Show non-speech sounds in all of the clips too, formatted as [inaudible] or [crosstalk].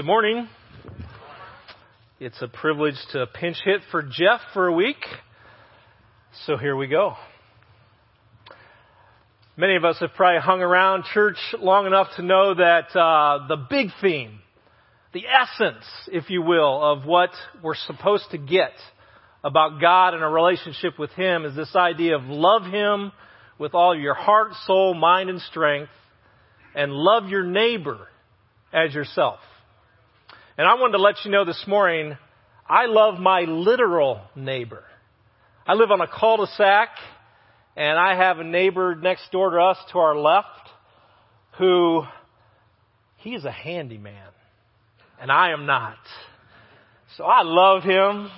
Good morning. It's a privilege to pinch hit for Jeff for a week. So here we go. Many of us have probably hung around church long enough to know that uh, the big theme, the essence, if you will, of what we're supposed to get about God and a relationship with Him is this idea of love Him with all your heart, soul, mind, and strength, and love your neighbor as yourself. And I wanted to let you know this morning, I love my literal neighbor. I live on a cul-de-sac, and I have a neighbor next door to us to our left who, he's a handyman, and I am not. So I love him.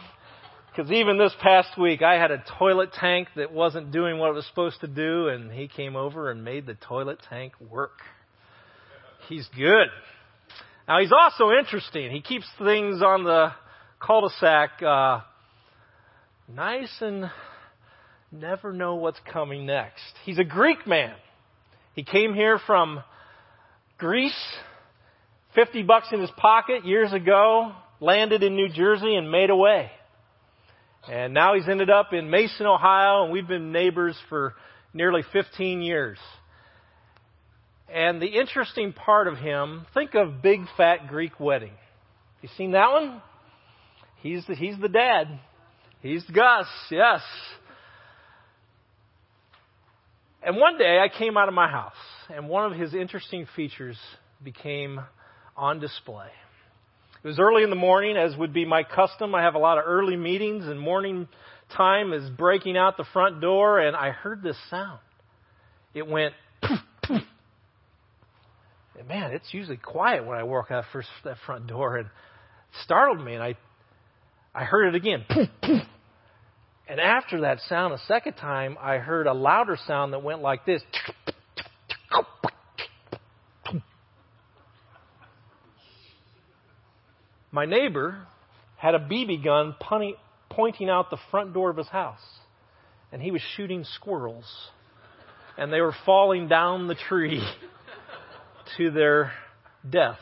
Because even this past week, I had a toilet tank that wasn't doing what it was supposed to do, and he came over and made the toilet tank work. He's good. Now, he's also interesting. He keeps things on the cul-de-sac uh, nice and never know what's coming next. He's a Greek man. He came here from Greece, 50 bucks in his pocket years ago, landed in New Jersey and made away. And now he's ended up in Mason, Ohio, and we've been neighbors for nearly 15 years. And the interesting part of him, think of Big Fat Greek Wedding. You seen that one? He's the, he's the dad. He's Gus, yes. And one day I came out of my house, and one of his interesting features became on display. It was early in the morning, as would be my custom. I have a lot of early meetings, and morning time is breaking out the front door, and I heard this sound. It went poof, [clears throat] poof. And man, it's usually quiet when I walk out first that front door, and startled me. And I, I heard it again. And after that sound, a second time, I heard a louder sound that went like this. My neighbor had a BB gun pointing out the front door of his house, and he was shooting squirrels, and they were falling down the tree [laughs] to their death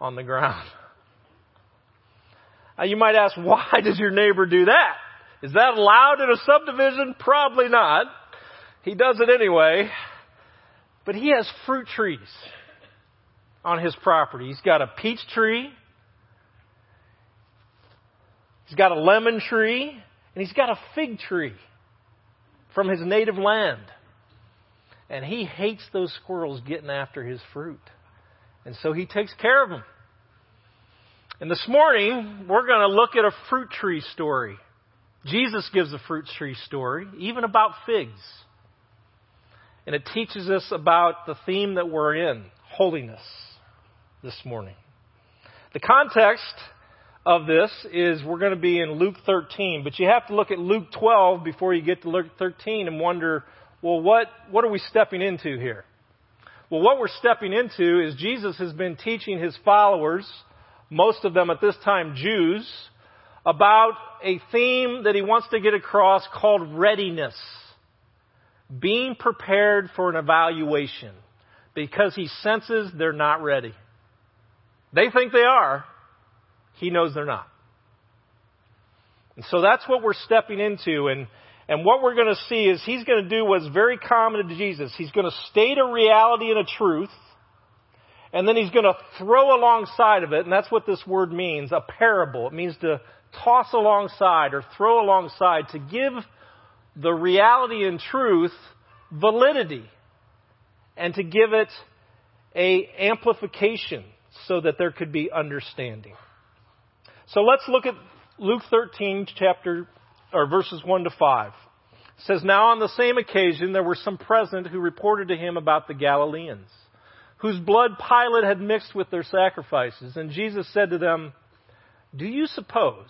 on the ground. Now you might ask, why does your neighbor do that? Is that allowed in a subdivision? Probably not. He does it anyway. But he has fruit trees on his property. He's got a peach tree, He's got a lemon tree and he's got a fig tree from his native land. And he hates those squirrels getting after his fruit. And so he takes care of them. And this morning, we're going to look at a fruit tree story. Jesus gives a fruit tree story, even about figs. And it teaches us about the theme that we're in, holiness, this morning. The context of this is we're going to be in Luke 13, but you have to look at Luke 12 before you get to Luke 13 and wonder, well, what, what are we stepping into here? Well, what we're stepping into is Jesus has been teaching his followers, most of them at this time Jews, about a theme that he wants to get across called readiness. Being prepared for an evaluation because he senses they're not ready. They think they are, he knows they're not. And so that's what we're stepping into. And, and what we're going to see is he's going to do what's very common to Jesus. He's going to state a reality and a truth, and then he's going to throw alongside of it, and that's what this word means, a parable. It means to toss alongside or throw alongside to give the reality and truth validity and to give it a amplification so that there could be understanding. So let's look at Luke 13, chapter, or verses 1 to 5. Says, Now on the same occasion there were some present who reported to him about the Galileans, whose blood Pilate had mixed with their sacrifices. And Jesus said to them, Do you suppose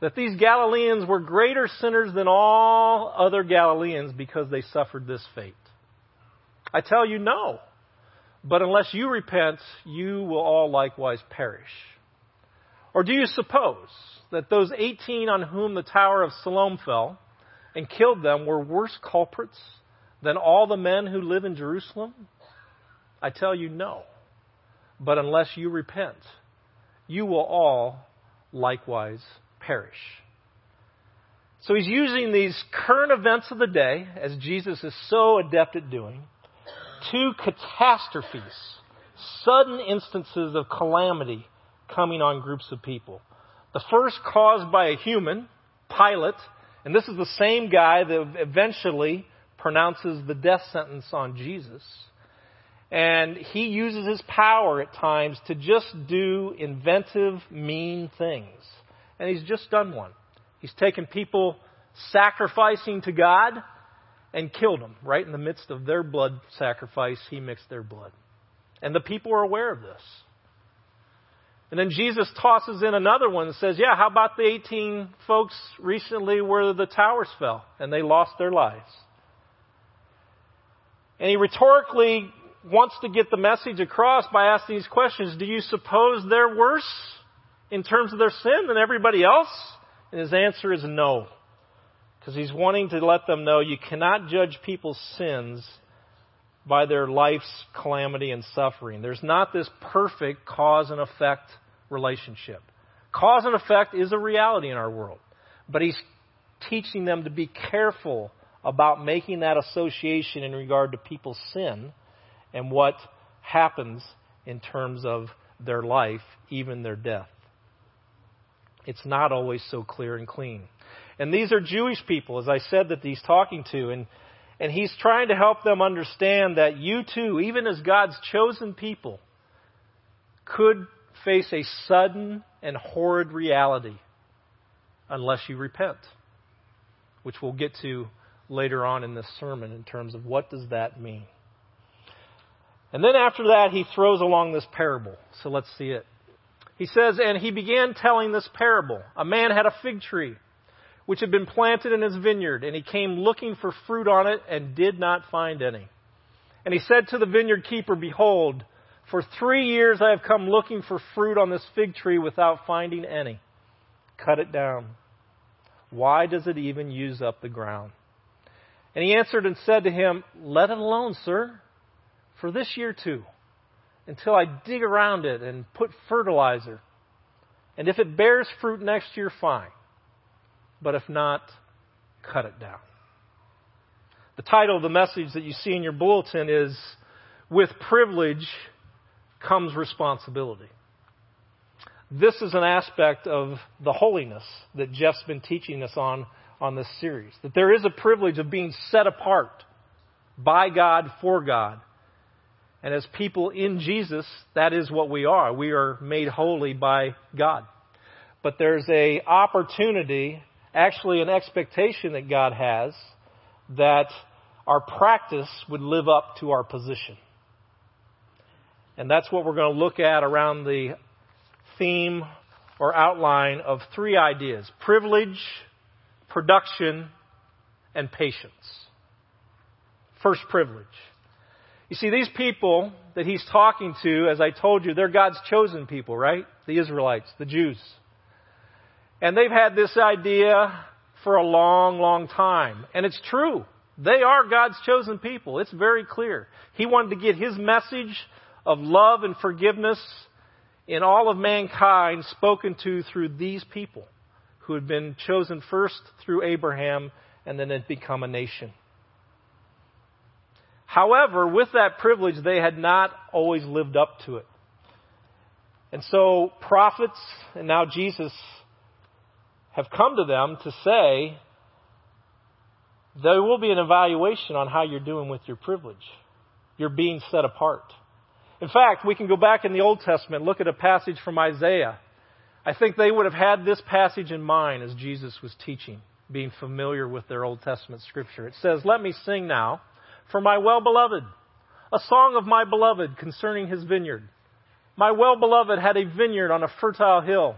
that these Galileans were greater sinners than all other Galileans because they suffered this fate? I tell you, no. But unless you repent, you will all likewise perish. Or do you suppose that those 18 on whom the Tower of Siloam fell and killed them were worse culprits than all the men who live in Jerusalem? I tell you, no. But unless you repent, you will all likewise perish. So he's using these current events of the day, as Jesus is so adept at doing, two catastrophes, sudden instances of calamity coming on groups of people. The first caused by a human, Pilate, and this is the same guy that eventually pronounces the death sentence on Jesus. And he uses his power at times to just do inventive, mean things. And he's just done one. He's taken people sacrificing to God and killed them. Right in the midst of their blood sacrifice, he mixed their blood. And the people are aware of this. And then Jesus tosses in another one and says, Yeah, how about the 18 folks recently where the towers fell and they lost their lives? And he rhetorically wants to get the message across by asking these questions Do you suppose they're worse in terms of their sin than everybody else? And his answer is no. Because he's wanting to let them know you cannot judge people's sins by their life's calamity and suffering. There's not this perfect cause and effect relationship. Cause and effect is a reality in our world. But he's teaching them to be careful about making that association in regard to people's sin and what happens in terms of their life, even their death. It's not always so clear and clean. And these are Jewish people, as I said, that he's talking to. And, and he's trying to help them understand that you too, even as God's chosen people, could face a sudden and horrid reality unless you repent, which we'll get to later on in this sermon in terms of what does that mean. And then after that, he throws along this parable. So let's see it. He says, And he began telling this parable. A man had a fig tree which had been planted in his vineyard, and he came looking for fruit on it and did not find any. And he said to the vineyard keeper, Behold, for three years I have come looking for fruit on this fig tree without finding any. Cut it down. Why does it even use up the ground? And he answered and said to him, Let it alone, sir, for this year too, until I dig around it and put fertilizer. And if it bears fruit next year, fine but if not, cut it down. The title of the message that you see in your bulletin is With Privilege Comes Responsibility. This is an aspect of the holiness that Jeff's been teaching us on on this series. That there is a privilege of being set apart by God for God. And as people in Jesus, that is what we are. We are made holy by God. But there's a opportunity actually an expectation that God has that our practice would live up to our position. And that's what we're going to look at around the theme or outline of three ideas privilege, production, and patience. First, privilege. You see, these people that he's talking to, as I told you, they're God's chosen people, right? The Israelites, the Jews. And they've had this idea for a long, long time. And it's true. They are God's chosen people. It's very clear. He wanted to get his message of love and forgiveness in all of mankind spoken to through these people who had been chosen first through Abraham and then had become a nation. However, with that privilege, they had not always lived up to it. And so prophets, and now Jesus, have come to them to say there will be an evaluation on how you're doing with your privilege. You're being set apart. In fact, we can go back in the Old Testament, look at a passage from Isaiah. I think they would have had this passage in mind as Jesus was teaching, being familiar with their Old Testament scripture. It says, Let me sing now for my well beloved, a song of my beloved concerning his vineyard. My well beloved had a vineyard on a fertile hill.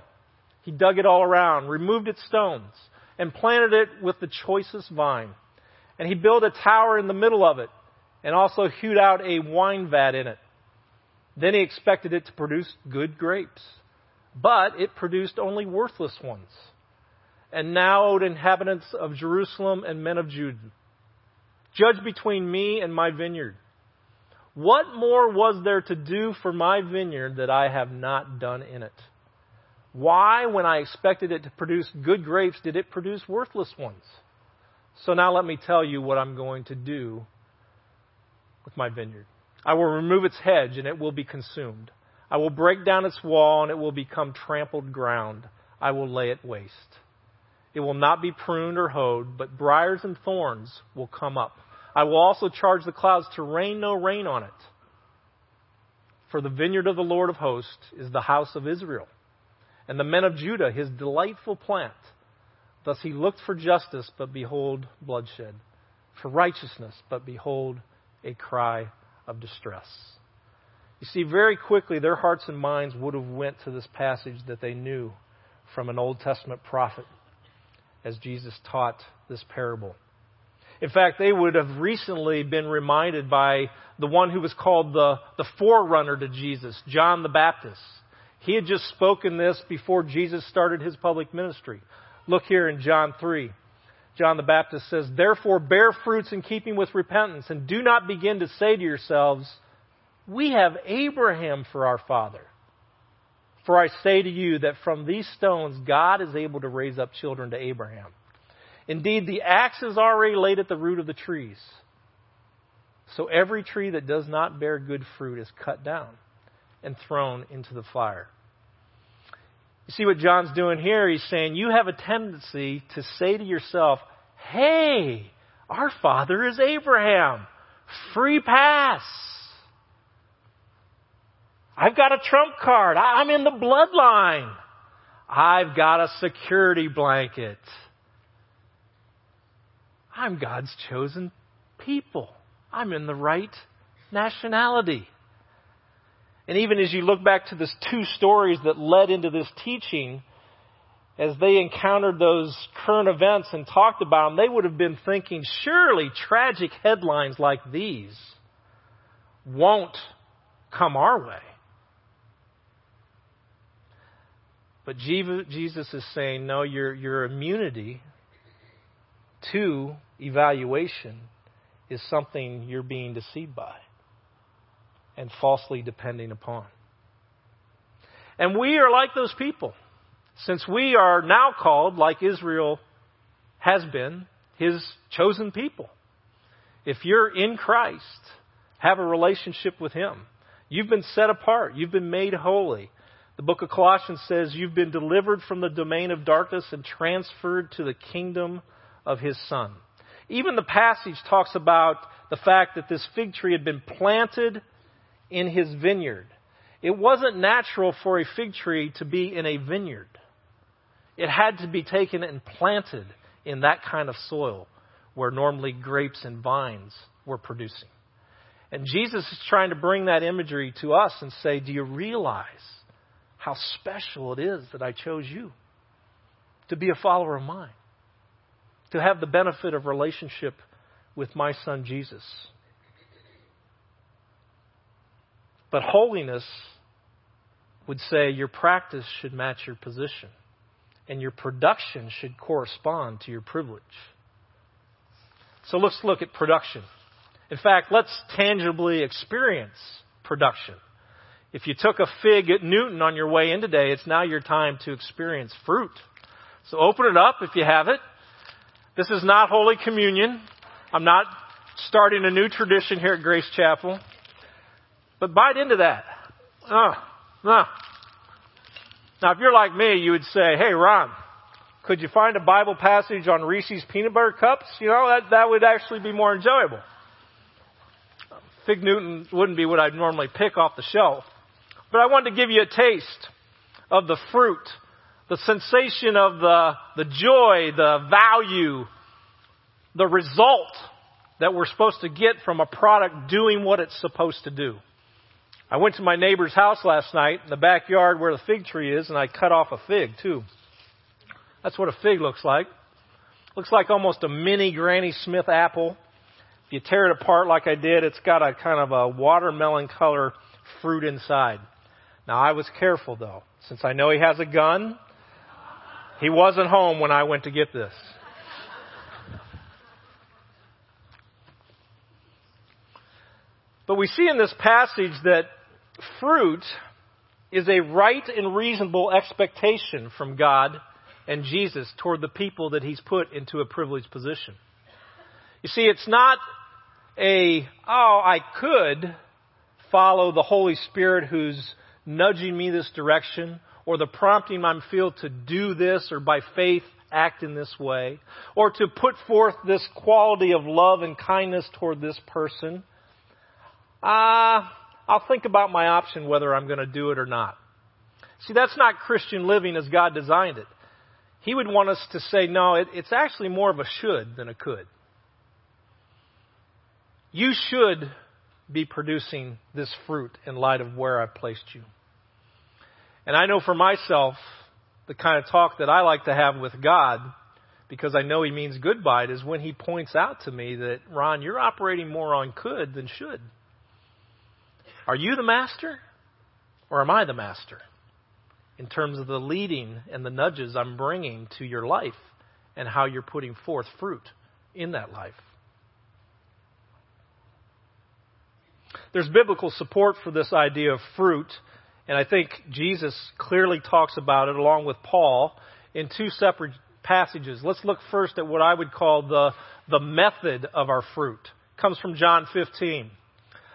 He dug it all around, removed its stones, and planted it with the choicest vine. And he built a tower in the middle of it, and also hewed out a wine vat in it. Then he expected it to produce good grapes. But it produced only worthless ones. And now, O inhabitants of Jerusalem and men of Judah, judge between me and my vineyard. What more was there to do for my vineyard that I have not done in it? Why, when I expected it to produce good grapes, did it produce worthless ones? So now let me tell you what I'm going to do with my vineyard. I will remove its hedge and it will be consumed. I will break down its wall and it will become trampled ground. I will lay it waste. It will not be pruned or hoed, but briars and thorns will come up. I will also charge the clouds to rain no rain on it. For the vineyard of the Lord of hosts is the house of Israel, and the men of Judah his delightful plant. Thus he looked for justice, but behold bloodshed, for righteousness, but behold a cry of distress. You see, very quickly their hearts and minds would have went to this passage that they knew from an Old Testament prophet as Jesus taught this parable. In fact, they would have recently been reminded by the one who was called the, the forerunner to Jesus, John the Baptist. He had just spoken this before Jesus started his public ministry. Look here in John 3. John the Baptist says, Therefore bear fruits in keeping with repentance, and do not begin to say to yourselves, We have Abraham for our father. For I say to you that from these stones God is able to raise up children to Abraham. Indeed, the axe is already laid at the root of the trees. So every tree that does not bear good fruit is cut down and thrown into the fire. You see what John's doing here? He's saying you have a tendency to say to yourself, hey, our father is Abraham. Free pass. I've got a trump card. I'm in the bloodline. I've got a security blanket. I'm God's chosen people. I'm in the right nationality. And even as you look back to the two stories that led into this teaching, as they encountered those current events and talked about them, they would have been thinking, surely tragic headlines like these won't come our way. But Jesus is saying, no, your, your immunity to evaluation is something you're being deceived by and falsely depending upon. And we are like those people. Since we are now called, like Israel has been, his chosen people. If you're in Christ, have a relationship with him. You've been set apart. You've been made holy. The book of Colossians says you've been delivered from the domain of darkness and transferred to the kingdom of his son. Even the passage talks about the fact that this fig tree had been planted in his vineyard. It wasn't natural for a fig tree to be in a vineyard. It had to be taken and planted in that kind of soil where normally grapes and vines were producing. And Jesus is trying to bring that imagery to us and say, Do you realize how special it is that I chose you to be a follower of mine? to have the benefit of relationship with my son Jesus. But holiness would say your practice should match your position, and your production should correspond to your privilege. So let's look at production. In fact, let's tangibly experience production. If you took a fig at Newton on your way in today, it's now your time to experience fruit. So open it up if you have it. This is not Holy Communion. I'm not starting a new tradition here at Grace Chapel. But bite into that. Oh, oh. Now, if you're like me, you would say, hey, Ron, could you find a Bible passage on Reese's peanut butter cups? You know, that, that would actually be more enjoyable. Fig Newton wouldn't be what I'd normally pick off the shelf. But I wanted to give you a taste of the fruit the sensation of the, the joy, the value, the result that we're supposed to get from a product doing what it's supposed to do. I went to my neighbor's house last night in the backyard where the fig tree is and I cut off a fig too. That's what a fig looks like. Looks like almost a mini Granny Smith apple. If you tear it apart like I did, it's got a kind of a watermelon color fruit inside. Now I was careful though. Since I know he has a gun, he wasn't home when I went to get this. But we see in this passage that fruit is a right and reasonable expectation from God and Jesus toward the people that He's put into a privileged position. You see, it's not a, oh, I could follow the Holy Spirit who's nudging me this direction, or the prompting I'm feel to do this, or by faith act in this way, or to put forth this quality of love and kindness toward this person. Ah, uh, I'll think about my option whether I'm going to do it or not. See, that's not Christian living as God designed it. He would want us to say, no, it, it's actually more of a should than a could. You should be producing this fruit in light of where I've placed you. And I know for myself, the kind of talk that I like to have with God, because I know He means good by it, is when He points out to me that, Ron, you're operating more on could than should. Are you the master? Or am I the master? In terms of the leading and the nudges I'm bringing to your life and how you're putting forth fruit in that life. There's biblical support for this idea of fruit, and I think Jesus clearly talks about it along with Paul in two separate passages. Let's look first at what I would call the, the method of our fruit. It comes from John 15.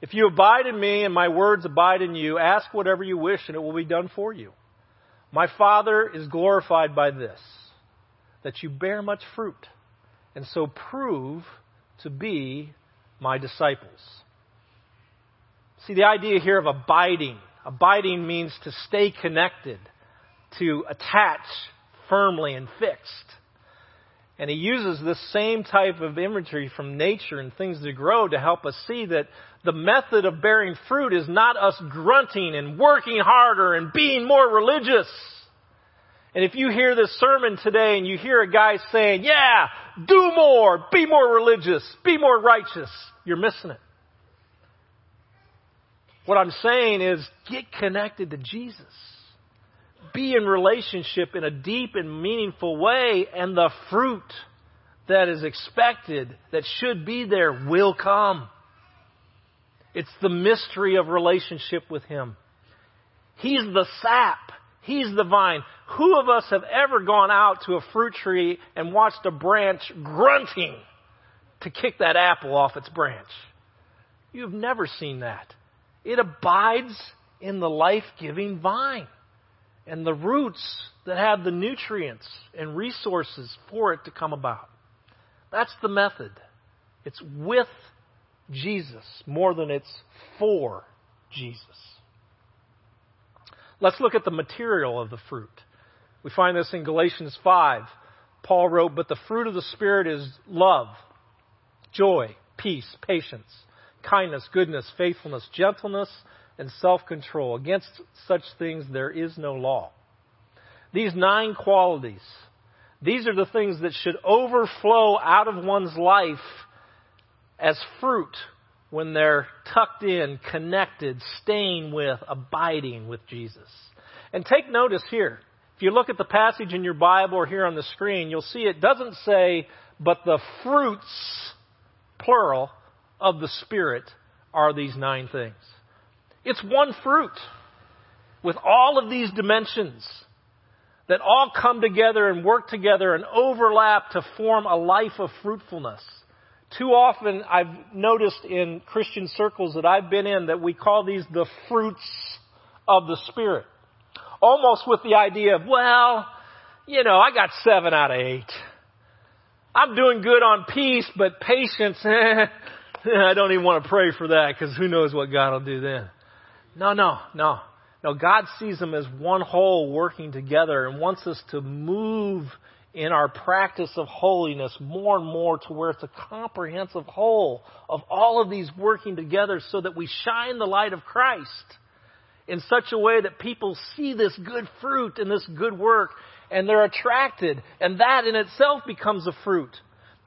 If you abide in me and my words abide in you, ask whatever you wish and it will be done for you. My Father is glorified by this, that you bear much fruit, and so prove to be my disciples. See, the idea here of abiding. Abiding means to stay connected, to attach firmly and fixed. And he uses this same type of imagery from nature and things that grow to help us see that the method of bearing fruit is not us grunting and working harder and being more religious. And if you hear this sermon today and you hear a guy saying, yeah, do more, be more religious, be more righteous, you're missing it. What I'm saying is get connected to Jesus be in relationship in a deep and meaningful way, and the fruit that is expected, that should be there, will come. It's the mystery of relationship with Him. He's the sap. He's the vine. Who of us have ever gone out to a fruit tree and watched a branch grunting to kick that apple off its branch? You've never seen that. It abides in the life giving vine and the roots that have the nutrients and resources for it to come about. That's the method. It's with Jesus more than it's for Jesus. Let's look at the material of the fruit. We find this in Galatians 5. Paul wrote, But the fruit of the Spirit is love, joy, peace, patience, kindness, goodness, faithfulness, gentleness, and self control. Against such things there is no law. These nine qualities, these are the things that should overflow out of one's life as fruit when they're tucked in, connected, staying with, abiding with Jesus. And take notice here. If you look at the passage in your Bible or here on the screen, you'll see it doesn't say, but the fruits, plural, of the Spirit are these nine things. It's one fruit with all of these dimensions that all come together and work together and overlap to form a life of fruitfulness. Too often I've noticed in Christian circles that I've been in that we call these the fruits of the Spirit. Almost with the idea of, well, you know, I got seven out of eight. I'm doing good on peace, but patience, eh, [laughs] I don't even want to pray for that because who knows what God will do then. No, no, no. No, God sees them as one whole working together and wants us to move in our practice of holiness more and more to where it's a comprehensive whole of all of these working together so that we shine the light of Christ in such a way that people see this good fruit and this good work and they're attracted, and that in itself becomes a fruit.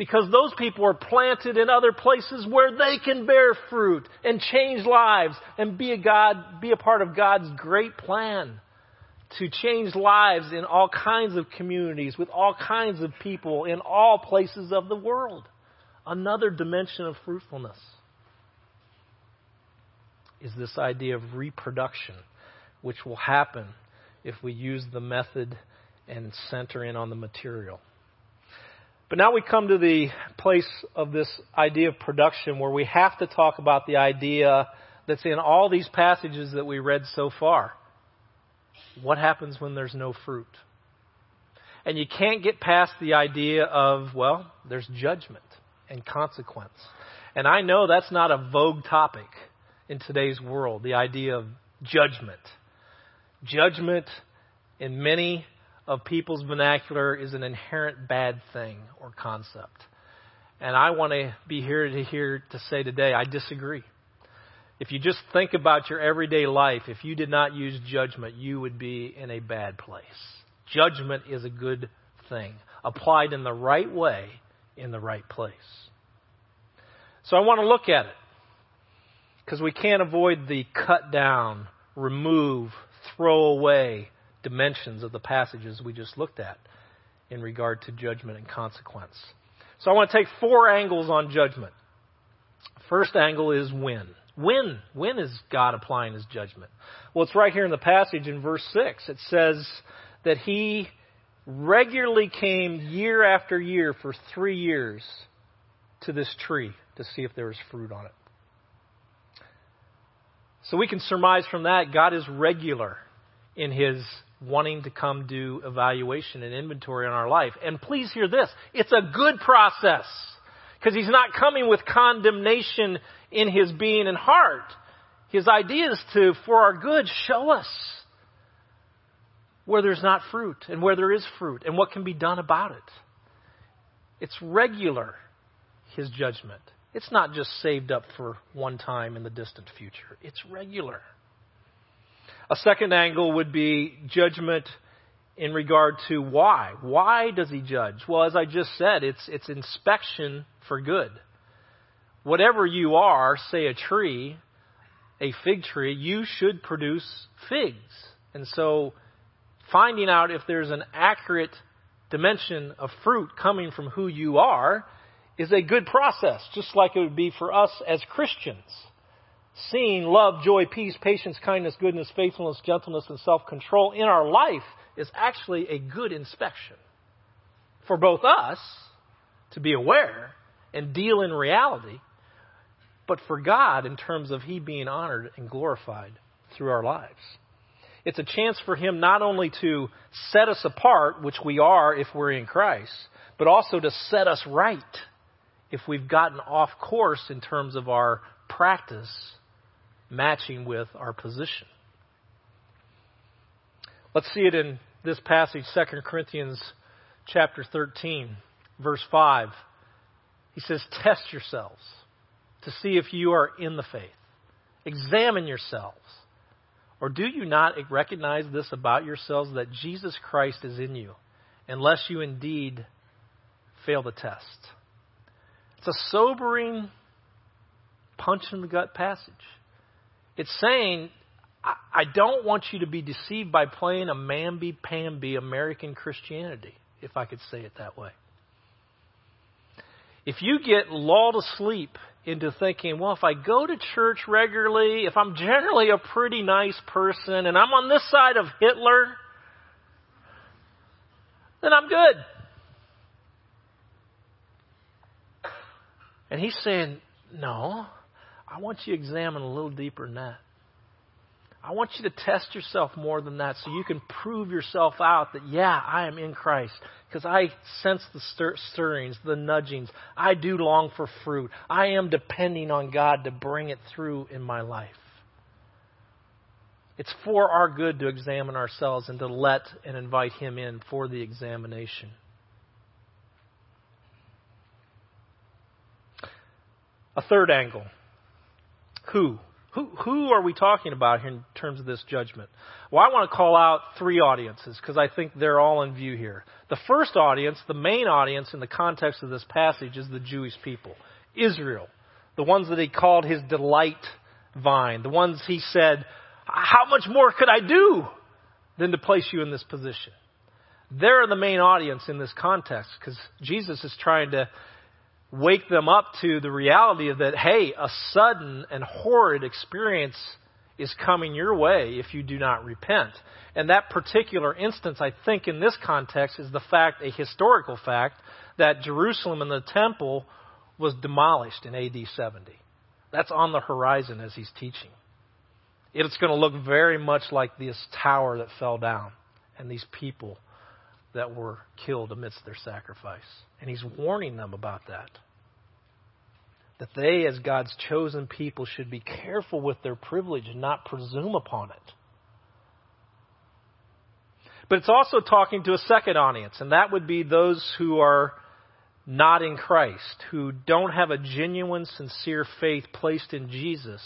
Because those people are planted in other places where they can bear fruit and change lives and be a God, be a part of God's great plan to change lives in all kinds of communities with all kinds of people in all places of the world. Another dimension of fruitfulness is this idea of reproduction, which will happen if we use the method and center in on the material. But now we come to the place of this idea of production where we have to talk about the idea that's in all these passages that we read so far. What happens when there's no fruit? And you can't get past the idea of, well, there's judgment and consequence. And I know that's not a vogue topic in today's world, the idea of judgment. Judgment in many of people's vernacular is an inherent bad thing or concept. And I want to be here to here to say today I disagree. If you just think about your everyday life, if you did not use judgment, you would be in a bad place. Judgment is a good thing, applied in the right way, in the right place. So I want to look at it because we can't avoid the cut down, remove, throw away dimensions of the passages we just looked at in regard to judgment and consequence. So I want to take four angles on judgment. First angle is when. When? When is God applying his judgment? Well, it's right here in the passage in verse 6. It says that he regularly came year after year for three years to this tree to see if there was fruit on it. So we can surmise from that God is regular in his wanting to come do evaluation and inventory on our life. And please hear this it's a good process because he's not coming with condemnation in his being and heart. His idea is to, for our good, show us where there's not fruit and where there is fruit and what can be done about it. It's regular, his judgment. It's not just saved up for one time in the distant future, it's regular. A second angle would be judgment in regard to why. Why does he judge? Well, as I just said, it's, it's inspection for good. Whatever you are, say a tree, a fig tree, you should produce figs. And so finding out if there's an accurate dimension of fruit coming from who you are is a good process, just like it would be for us as Christians. Seeing love, joy, peace, patience, kindness, goodness, faithfulness, gentleness, and self control in our life is actually a good inspection for both us to be aware and deal in reality, but for God in terms of He being honored and glorified through our lives. It's a chance for Him not only to set us apart, which we are if we're in Christ, but also to set us right if we've gotten off course in terms of our practice matching with our position. Let's see it in this passage, 2 Corinthians chapter 13, verse 5. He says, Test yourselves to see if you are in the faith. Examine yourselves. Or do you not recognize this about yourselves that Jesus Christ is in you, unless you indeed fail the test? It's a sobering punch in the gut passage. It's saying, I don't want you to be deceived by playing a mamby pamby American Christianity, if I could say it that way. If you get lulled asleep into thinking, well, if I go to church regularly, if I'm generally a pretty nice person, and I'm on this side of Hitler, then I'm good. And he's saying, no, I want you to examine a little deeper than that. I want you to test yourself more than that so you can prove yourself out that, yeah, I am in Christ. Because I sense the stir- stirrings, the nudgings. I do long for fruit. I am depending on God to bring it through in my life. It's for our good to examine ourselves and to let and invite Him in for the examination. A third angle who? Who, who are we talking about here in terms of this judgment? Well, I want to call out three audiences because I think they're all in view here. The first audience, the main audience in the context of this passage, is the Jewish people, Israel, the ones that he called his delight vine, the ones he said, How much more could I do than to place you in this position? They're the main audience in this context because Jesus is trying to wake them up to the reality of that, hey, a sudden and horrid experience is coming your way if you do not repent. And that particular instance, I think, in this context, is the fact, a historical fact, that Jerusalem and the temple was demolished in AD 70. That's on the horizon as he's teaching. It's going to look very much like this tower that fell down and these people that were killed amidst their sacrifice. And he's warning them about that. That they, as God's chosen people, should be careful with their privilege and not presume upon it. But it's also talking to a second audience, and that would be those who are not in Christ, who don't have a genuine, sincere faith placed in Jesus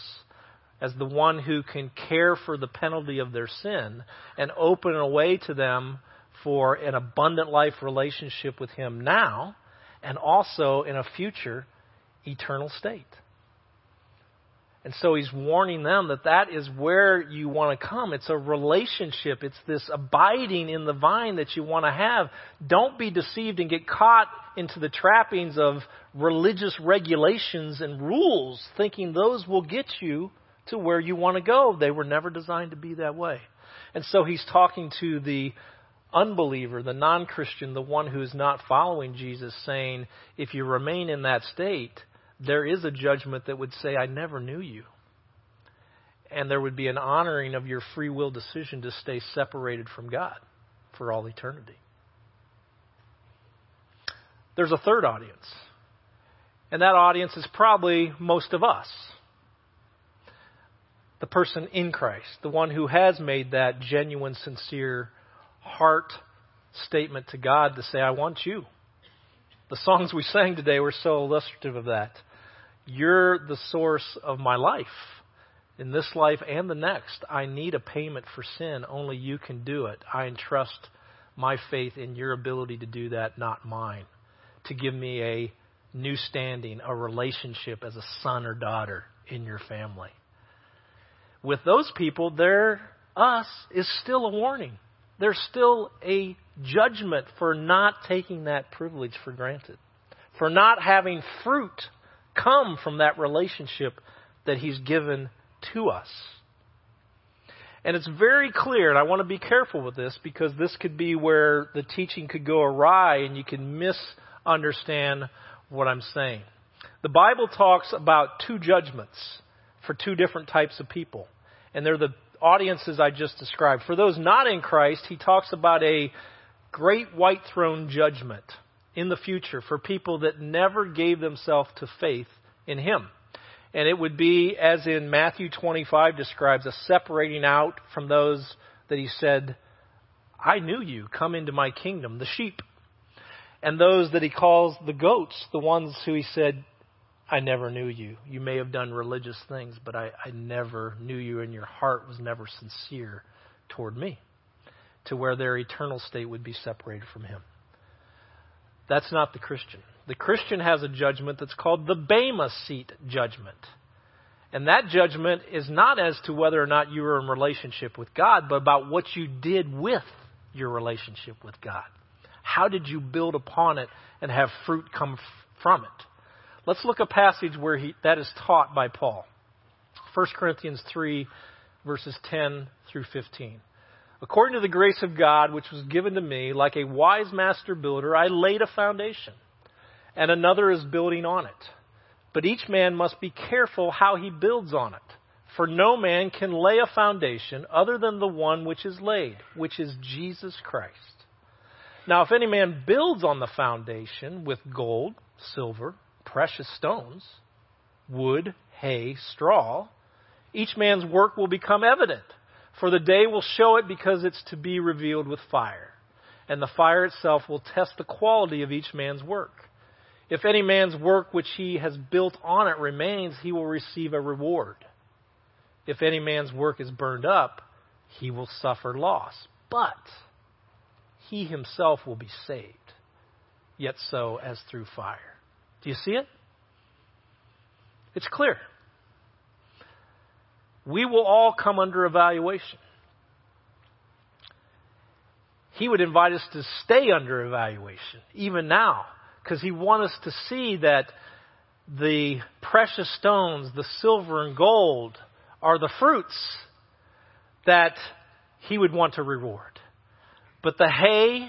as the one who can care for the penalty of their sin and open a way to them for an abundant life relationship with Him now and also in a future eternal state. And so he's warning them that that is where you want to come. It's a relationship. It's this abiding in the vine that you want to have. Don't be deceived and get caught into the trappings of religious regulations and rules, thinking those will get you to where you want to go. They were never designed to be that way. And so he's talking to the unbeliever, the non Christian, the one who is not following Jesus, saying, if you remain in that state, there is a judgment that would say, I never knew you. And there would be an honoring of your free will decision to stay separated from God for all eternity. There's a third audience, and that audience is probably most of us. The person in Christ, the one who has made that genuine, sincere heart statement to God to say, I want you. The songs we sang today were so illustrative of that. You're the source of my life. In this life and the next, I need a payment for sin. Only you can do it. I entrust my faith in your ability to do that, not mine. To give me a new standing, a relationship as a son or daughter in your family. With those people, their us is still a warning there's still a judgment for not taking that privilege for granted, for not having fruit come from that relationship that He's given to us. And it's very clear, and I want to be careful with this because this could be where the teaching could go awry and you can misunderstand what I'm saying. The Bible talks about two judgments for two different types of people. And they're the audiences I just described. For those not in Christ, he talks about a great white throne judgment in the future for people that never gave themselves to faith in him. And it would be, as in Matthew 25 describes, a separating out from those that he said, I knew you, come into my kingdom, the sheep. And those that he calls the goats, the ones who he said, I never knew you. You may have done religious things, but I, I never knew you, and your heart was never sincere toward me, to where their eternal state would be separated from Him. That's not the Christian. The Christian has a judgment that's called the Bema seat judgment. And that judgment is not as to whether or not you were in relationship with God, but about what you did with your relationship with God. How did you build upon it and have fruit come from it? Let's look a passage where he, that is taught by Paul. 1 Corinthians 3, verses 10 through 15. According to the grace of God which was given to me, like a wise master builder, I laid a foundation, and another is building on it. But each man must be careful how he builds on it. For no man can lay a foundation other than the one which is laid, which is Jesus Christ. Now, if any man builds on the foundation with gold, silver, precious stones, wood, hay, straw, each man's work will become evident, for the day will show it because it's to be revealed with fire. And the fire itself will test the quality of each man's work. If any man's work which he has built on it remains, he will receive a reward. if any man's work is burned up, he will suffer loss. But he himself will be saved, yet so as through fire. Do you see it? It's clear. We will all come under evaluation. He would invite us to stay under evaluation, even now, because he wants us to see that the precious stones, the silver and gold, are the fruits that he would want to reward. But the hay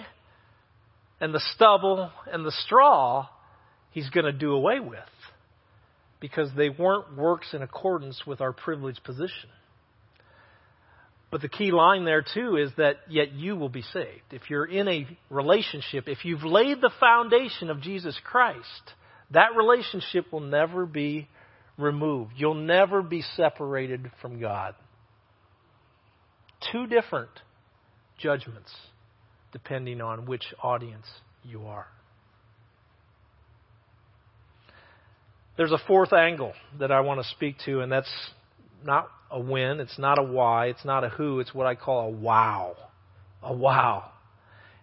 and the stubble and the straw, he's going to do away with because they weren't works in accordance with our privileged position. But the key line there, too, is that yet you will be saved. If you're in a relationship, if you've laid the foundation of Jesus Christ, that relationship will never be removed. You'll never be separated from God. Two different judgments depending on which audience you are. There's a fourth angle that I want to speak to, and that's not a when, it's not a why, it's not a who, it's what I call a wow. A wow.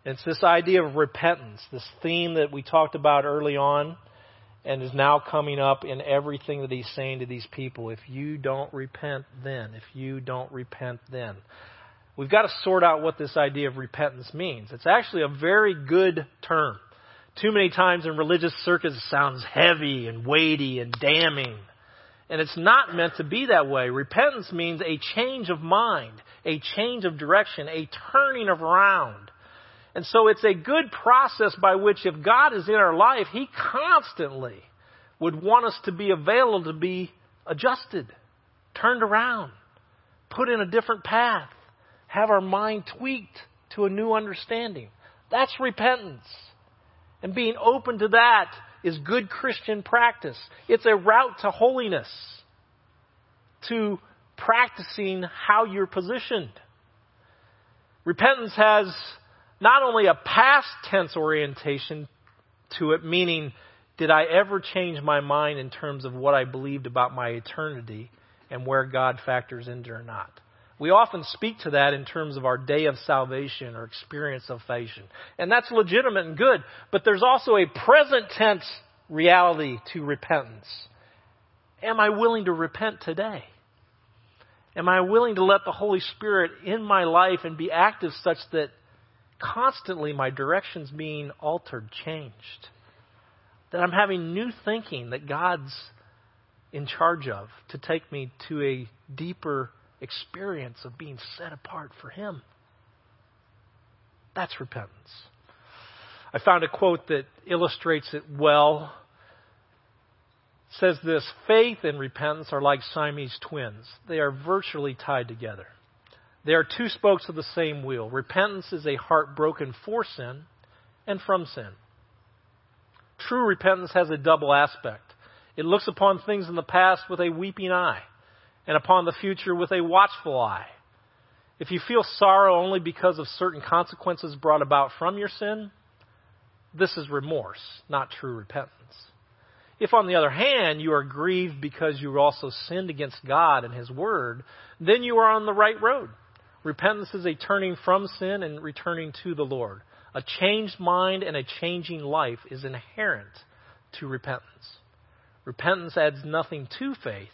And it's this idea of repentance, this theme that we talked about early on and is now coming up in everything that he's saying to these people. If you don't repent then, if you don't repent then. We've got to sort out what this idea of repentance means. It's actually a very good term. Too many times in religious circles it sounds heavy and weighty and damning. And it's not meant to be that way. Repentance means a change of mind, a change of direction, a turning around. And so it's a good process by which if God is in our life, He constantly would want us to be available to be adjusted, turned around, put in a different path, have our mind tweaked to a new understanding. That's repentance. And being open to that is good Christian practice. It's a route to holiness, to practicing how you're positioned. Repentance has not only a past tense orientation to it, meaning, did I ever change my mind in terms of what I believed about my eternity and where God factors into or not? We often speak to that in terms of our day of salvation or experience of salvation. And that's legitimate and good. But there's also a present tense reality to repentance. Am I willing to repent today? Am I willing to let the Holy Spirit in my life and be active such that constantly my direction's being altered, changed. That I'm having new thinking that God's in charge of to take me to a deeper experience of being set apart for Him. That's repentance. I found a quote that illustrates it well. It says this faith and repentance are like Siamese twins. They are virtually tied together. They are two spokes of the same wheel. Repentance is a heart broken for sin and from sin. True repentance has a double aspect. It looks upon things in the past with a weeping eye and upon the future with a watchful eye. If you feel sorrow only because of certain consequences brought about from your sin, this is remorse, not true repentance. If, on the other hand, you are grieved because you also sinned against God and His Word, then you are on the right road. Repentance is a turning from sin and returning to the Lord. A changed mind and a changing life is inherent to repentance. Repentance adds nothing to faith,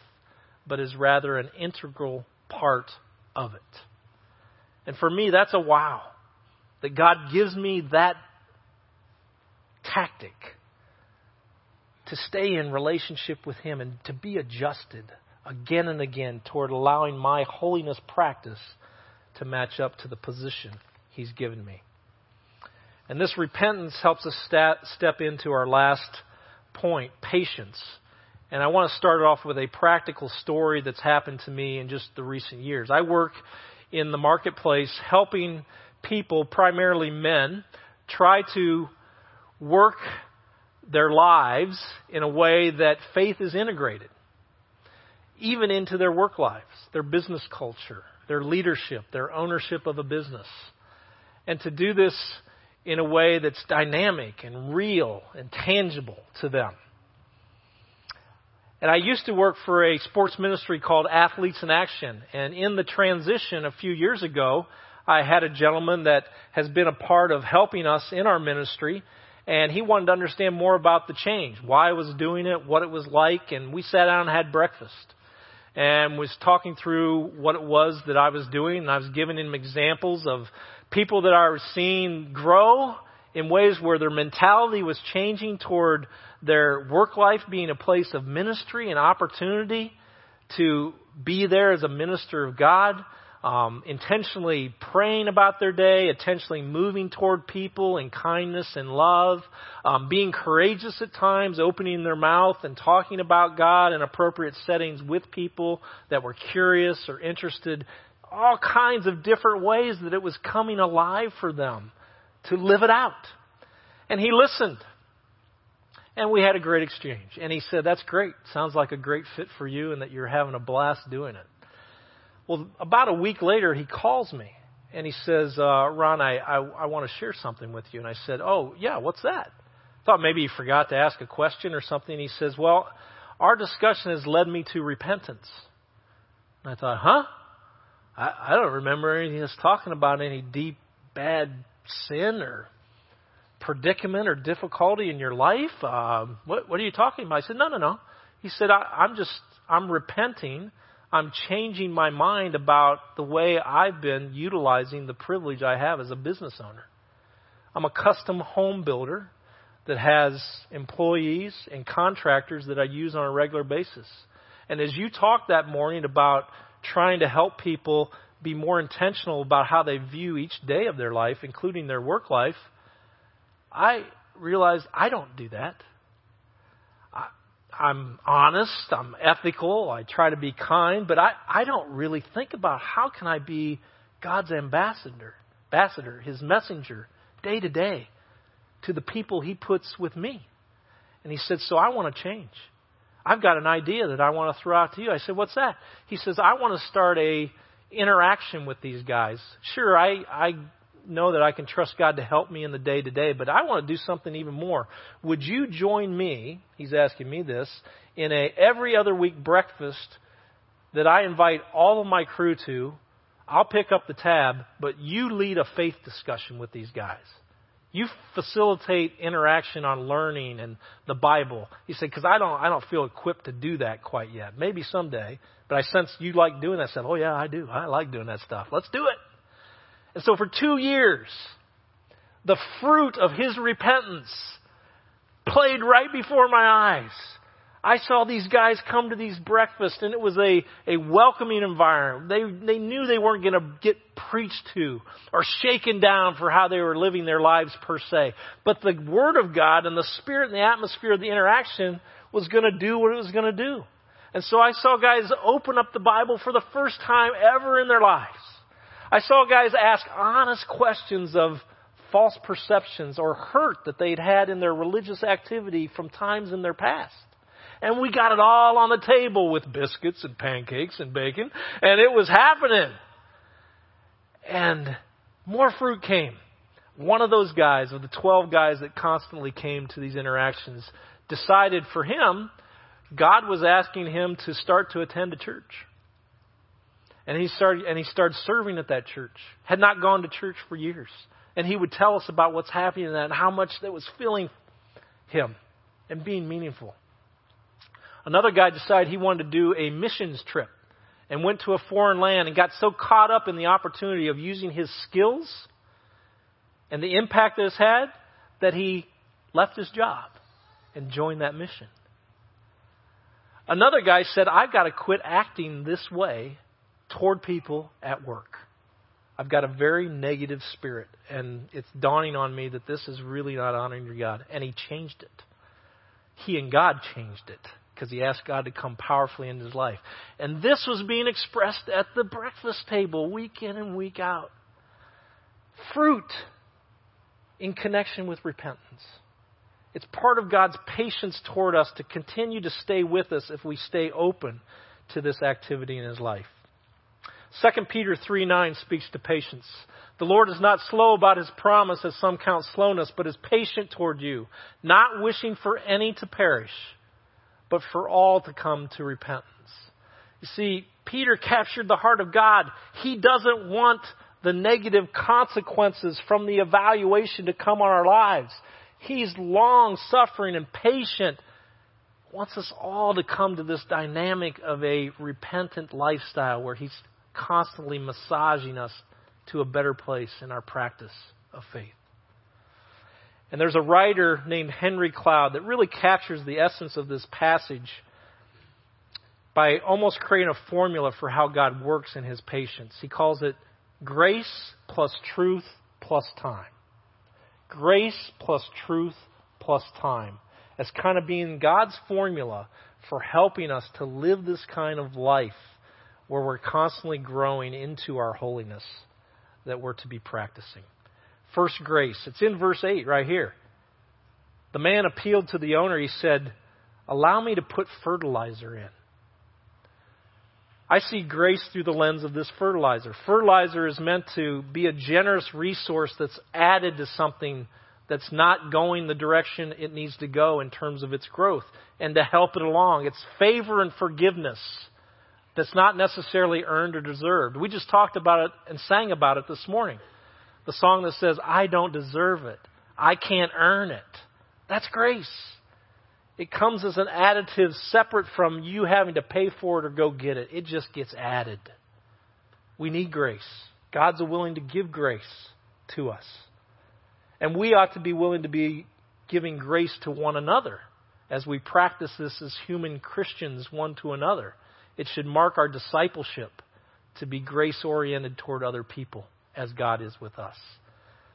but is rather an integral part of it. And for me, that's a wow. That God gives me that tactic to stay in relationship with Him and to be adjusted again and again toward allowing my holiness practice to match up to the position He's given me. And this repentance helps us step into our last point patience. And I want to start off with a practical story that's happened to me in just the recent years. I work in the marketplace helping people, primarily men, try to work their lives in a way that faith is integrated, even into their work lives, their business culture, their leadership, their ownership of a business. And to do this in a way that's dynamic and real and tangible to them. And I used to work for a sports ministry called Athletes in Action. And in the transition a few years ago, I had a gentleman that has been a part of helping us in our ministry. And he wanted to understand more about the change, why I was doing it, what it was like. And we sat down and had breakfast and was talking through what it was that I was doing. And I was giving him examples of people that I was seeing grow in ways where their mentality was changing toward their work life being a place of ministry and opportunity to be there as a minister of God, um, intentionally praying about their day, intentionally moving toward people in kindness and love, um, being courageous at times, opening their mouth and talking about God in appropriate settings with people that were curious or interested. All kinds of different ways that it was coming alive for them to live it out. And he listened. And we had a great exchange. And he said, That's great. Sounds like a great fit for you and that you're having a blast doing it. Well, about a week later, he calls me and he says, uh, Ron, I, I, I want to share something with you. And I said, Oh, yeah, what's that? Thought maybe he forgot to ask a question or something. He says, Well, our discussion has led me to repentance. And I thought, Huh? I, I don't remember anything that's talking about any deep, bad sin or predicament or difficulty in your life? Um, what, what are you talking about? I said, no, no, no. He said, I, I'm just, I'm repenting. I'm changing my mind about the way I've been utilizing the privilege I have as a business owner. I'm a custom home builder that has employees and contractors that I use on a regular basis. And as you talked that morning about trying to help people be more intentional about how they view each day of their life, including their work life, I realized I don't do that. I, I'm honest, I'm ethical, I try to be kind, but I, I don't really think about how can I be God's ambassador, ambassador, his messenger, day to day to the people he puts with me. And he said, So I want to change. I've got an idea that I want to throw out to you. I said, What's that? He says, I want to start a interaction with these guys. Sure, I, I know that I can trust God to help me in the day to day, but I want to do something even more. Would you join me? He's asking me this in a every other week breakfast that I invite all of my crew to. I'll pick up the tab, but you lead a faith discussion with these guys. You facilitate interaction on learning and the Bible. He said, because I don't, I don't feel equipped to do that quite yet. Maybe someday, but I sense you like doing that stuff. Oh yeah, I do. I like doing that stuff. Let's do it. And so for two years, the fruit of his repentance played right before my eyes. I saw these guys come to these breakfasts and it was a, a welcoming environment. They, they knew they weren't going to get preached to or shaken down for how they were living their lives per se. But the Word of God and the Spirit and the atmosphere of the interaction was going to do what it was going to do. And so I saw guys open up the Bible for the first time ever in their lives. I saw guys ask honest questions of false perceptions or hurt that they'd had in their religious activity from times in their past. And we got it all on the table with biscuits and pancakes and bacon, and it was happening. And more fruit came. One of those guys, of the 12 guys that constantly came to these interactions, decided for him, God was asking him to start to attend a church. And he started and he started serving at that church. Had not gone to church for years. And he would tell us about what's happening in that and how much that was filling him and being meaningful. Another guy decided he wanted to do a missions trip and went to a foreign land and got so caught up in the opportunity of using his skills and the impact that it's had that he left his job and joined that mission. Another guy said, I've got to quit acting this way toward people at work. I've got a very negative spirit, and it's dawning on me that this is really not honoring to God. And he changed it. He and God changed it because he asked God to come powerfully in his life. And this was being expressed at the breakfast table week in and week out. Fruit in connection with repentance. It's part of God's patience toward us to continue to stay with us if we stay open to this activity in his life. 2 Peter 3 9 speaks to patience. The Lord is not slow about his promise, as some count slowness, but is patient toward you, not wishing for any to perish, but for all to come to repentance. You see, Peter captured the heart of God. He doesn't want the negative consequences from the evaluation to come on our lives. He's long suffering and patient. Wants us all to come to this dynamic of a repentant lifestyle where He's constantly massaging us to a better place in our practice of faith. And there's a writer named Henry Cloud that really captures the essence of this passage by almost creating a formula for how God works in his patience. He calls it grace plus truth plus time. Grace plus truth plus time. As kind of being God's formula for helping us to live this kind of life where we're constantly growing into our holiness that we're to be practicing. First grace. It's in verse 8 right here. The man appealed to the owner. He said, Allow me to put fertilizer in. I see grace through the lens of this fertilizer. Fertilizer is meant to be a generous resource that's added to something that's not going the direction it needs to go in terms of its growth and to help it along. It's favor and forgiveness that's not necessarily earned or deserved. We just talked about it and sang about it this morning. The song that says, I don't deserve it. I can't earn it. That's grace. It comes as an additive separate from you having to pay for it or go get it. It just gets added. We need grace. God's willing to give grace to us. And we ought to be willing to be giving grace to one another as we practice this as human Christians one to another. It should mark our discipleship to be grace oriented toward other people as God is with us.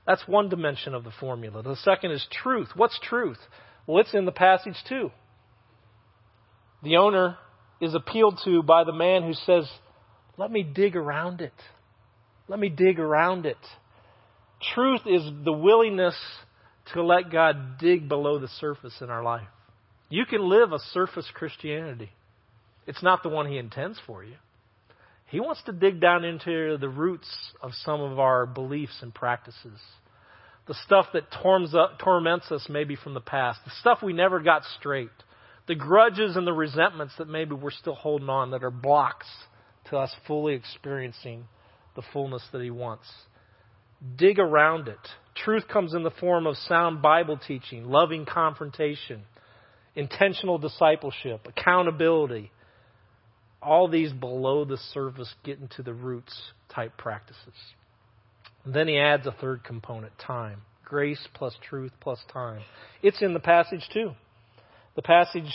That's one dimension of the formula. The second is truth. What's truth? Well, it's in the passage too. The owner is appealed to by the man who says, Let me dig around it. Let me dig around it. Truth is the willingness to let God dig below the surface in our life. You can live a surface Christianity. It's not the one He intends for you. He wants to dig down into the roots of some of our beliefs and practices. The stuff that torments us maybe from the past. The stuff we never got straight. The grudges and the resentments that maybe we're still holding on that are blocks to us fully experiencing the fullness that He wants. Dig around it. Truth comes in the form of sound Bible teaching, loving confrontation, intentional discipleship, accountability, all these below the surface, get into the roots type practices. And then he adds a third component time grace plus truth plus time. It's in the passage too. The passage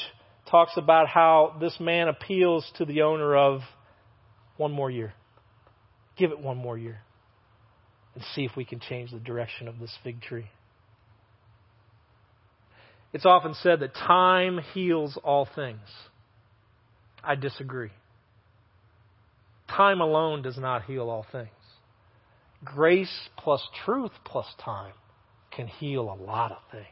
talks about how this man appeals to the owner of one more year. Give it one more year and see if we can change the direction of this fig tree. It's often said that time heals all things. I disagree. Time alone does not heal all things. Grace plus truth plus time can heal a lot of things.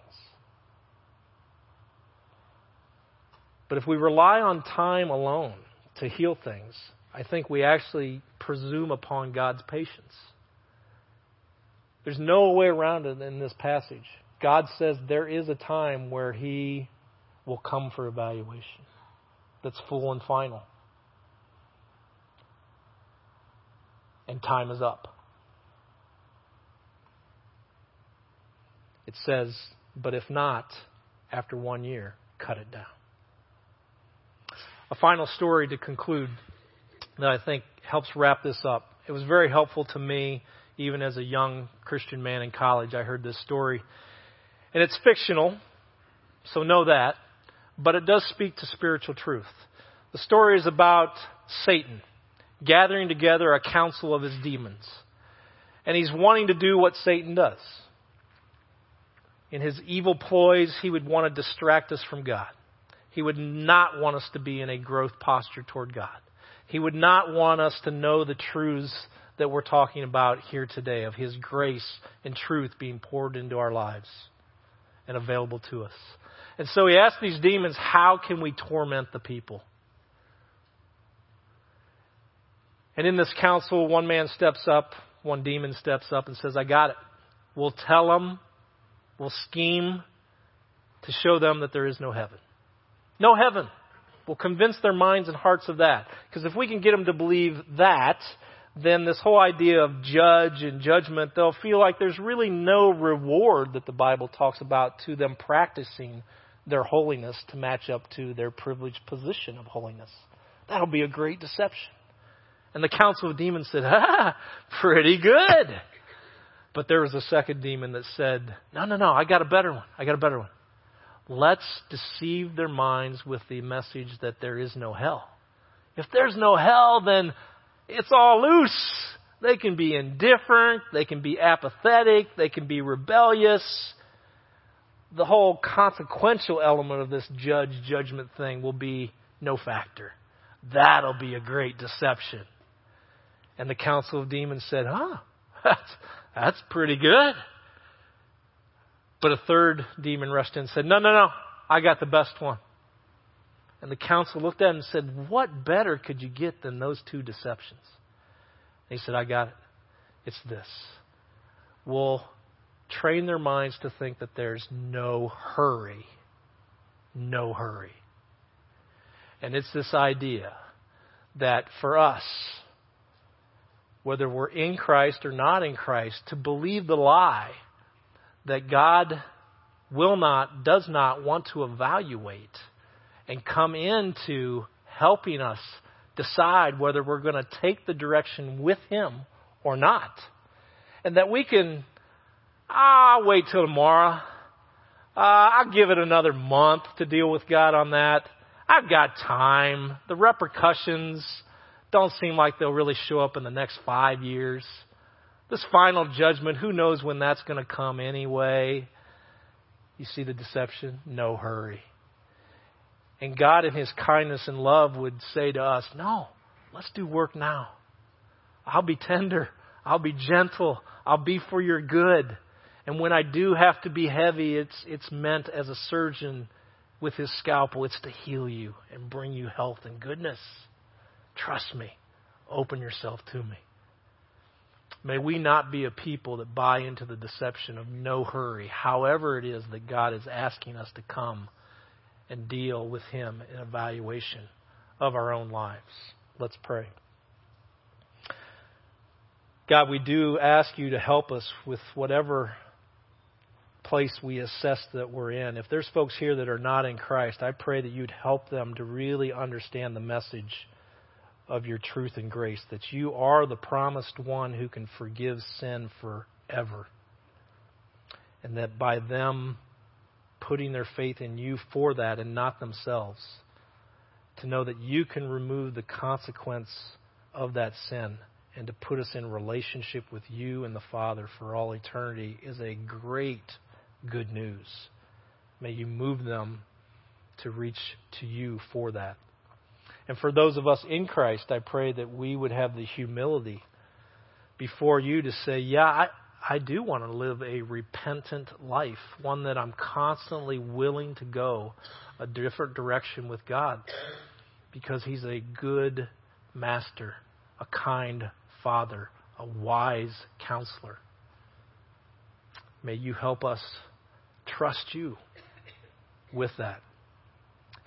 But if we rely on time alone to heal things, I think we actually presume upon God's patience. There's no way around it in this passage. God says there is a time where He will come for evaluation that's full and final. And time is up. It says, but if not, after one year, cut it down. A final story to conclude that I think helps wrap this up. It was very helpful to me, even as a young Christian man in college. I heard this story. And it's fictional, so know that, but it does speak to spiritual truth. The story is about Satan gathering together a council of his demons. And he's wanting to do what Satan does. In his evil ploys, he would want to distract us from God. He would not want us to be in a growth posture toward God. He would not want us to know the truths that we're talking about here today of His grace and truth being poured into our lives and available to us. And so he asked these demons, How can we torment the people? And in this council, one man steps up, one demon steps up and says, I got it. We'll tell them, we'll scheme to show them that there is no heaven. No heaven. We'll convince their minds and hearts of that. Because if we can get them to believe that, then this whole idea of judge and judgment, they'll feel like there's really no reward that the Bible talks about to them practicing their holiness to match up to their privileged position of holiness. That'll be a great deception. And the council of demons said, ah, pretty good. But there was a second demon that said, no, no, no, I got a better one. I got a better one. Let's deceive their minds with the message that there is no hell. If there's no hell, then it's all loose. They can be indifferent. They can be apathetic. They can be rebellious. The whole consequential element of this judge judgment thing will be no factor. That'll be a great deception. And the council of demons said, huh, that's, that's pretty good. But a third demon rushed in and said, no, no, no, I got the best one. And the council looked at him and said, What better could you get than those two deceptions? And he said, I got it. It's this. We'll train their minds to think that there's no hurry. No hurry. And it's this idea that for us, whether we're in Christ or not in Christ, to believe the lie that God will not, does not want to evaluate and come into helping us decide whether we're going to take the direction with Him or not. And that we can, ah, wait till tomorrow. Uh, I'll give it another month to deal with God on that. I've got time. The repercussions don't seem like they'll really show up in the next five years. This final judgment, who knows when that's going to come anyway? You see the deception? No hurry. And God, in His kindness and love, would say to us, No, let's do work now. I'll be tender. I'll be gentle. I'll be for your good. And when I do have to be heavy, it's, it's meant as a surgeon with his scalpel. It's to heal you and bring you health and goodness. Trust me. Open yourself to me. May we not be a people that buy into the deception of no hurry, however it is that God is asking us to come and deal with Him in evaluation of our own lives. Let's pray. God, we do ask you to help us with whatever place we assess that we're in. If there's folks here that are not in Christ, I pray that you'd help them to really understand the message of your truth and grace, that you are the promised one who can forgive sin forever. And that by them putting their faith in you for that and not themselves. To know that you can remove the consequence of that sin and to put us in relationship with you and the Father for all eternity is a great good news. May you move them to reach to you for that. And for those of us in Christ, I pray that we would have the humility before you to say, Yeah, I, I do want to live a repentant life, one that I'm constantly willing to go a different direction with God because He's a good master, a kind father, a wise counselor. May you help us trust you with that.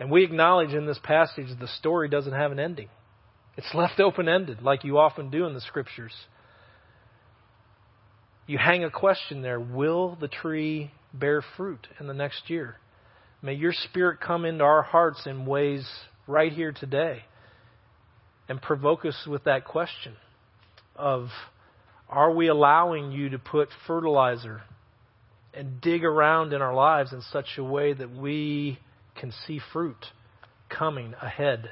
And we acknowledge in this passage the story doesn't have an ending. It's left open ended, like you often do in the scriptures you hang a question there Will the tree bear fruit in the next year? May your spirit come into our hearts in ways right here today and provoke us with that question of are we allowing you to put fertilizer and dig around in our lives in such a way that we can see fruit coming ahead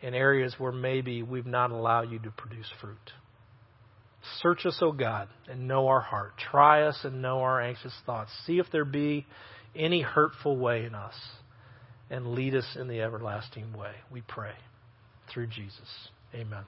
in areas where maybe we've not allowed you to produce fruit? Search us, O God, and know our heart. Try us and know our anxious thoughts. See if there be any hurtful way in us, and lead us in the everlasting way. We pray through Jesus. Amen.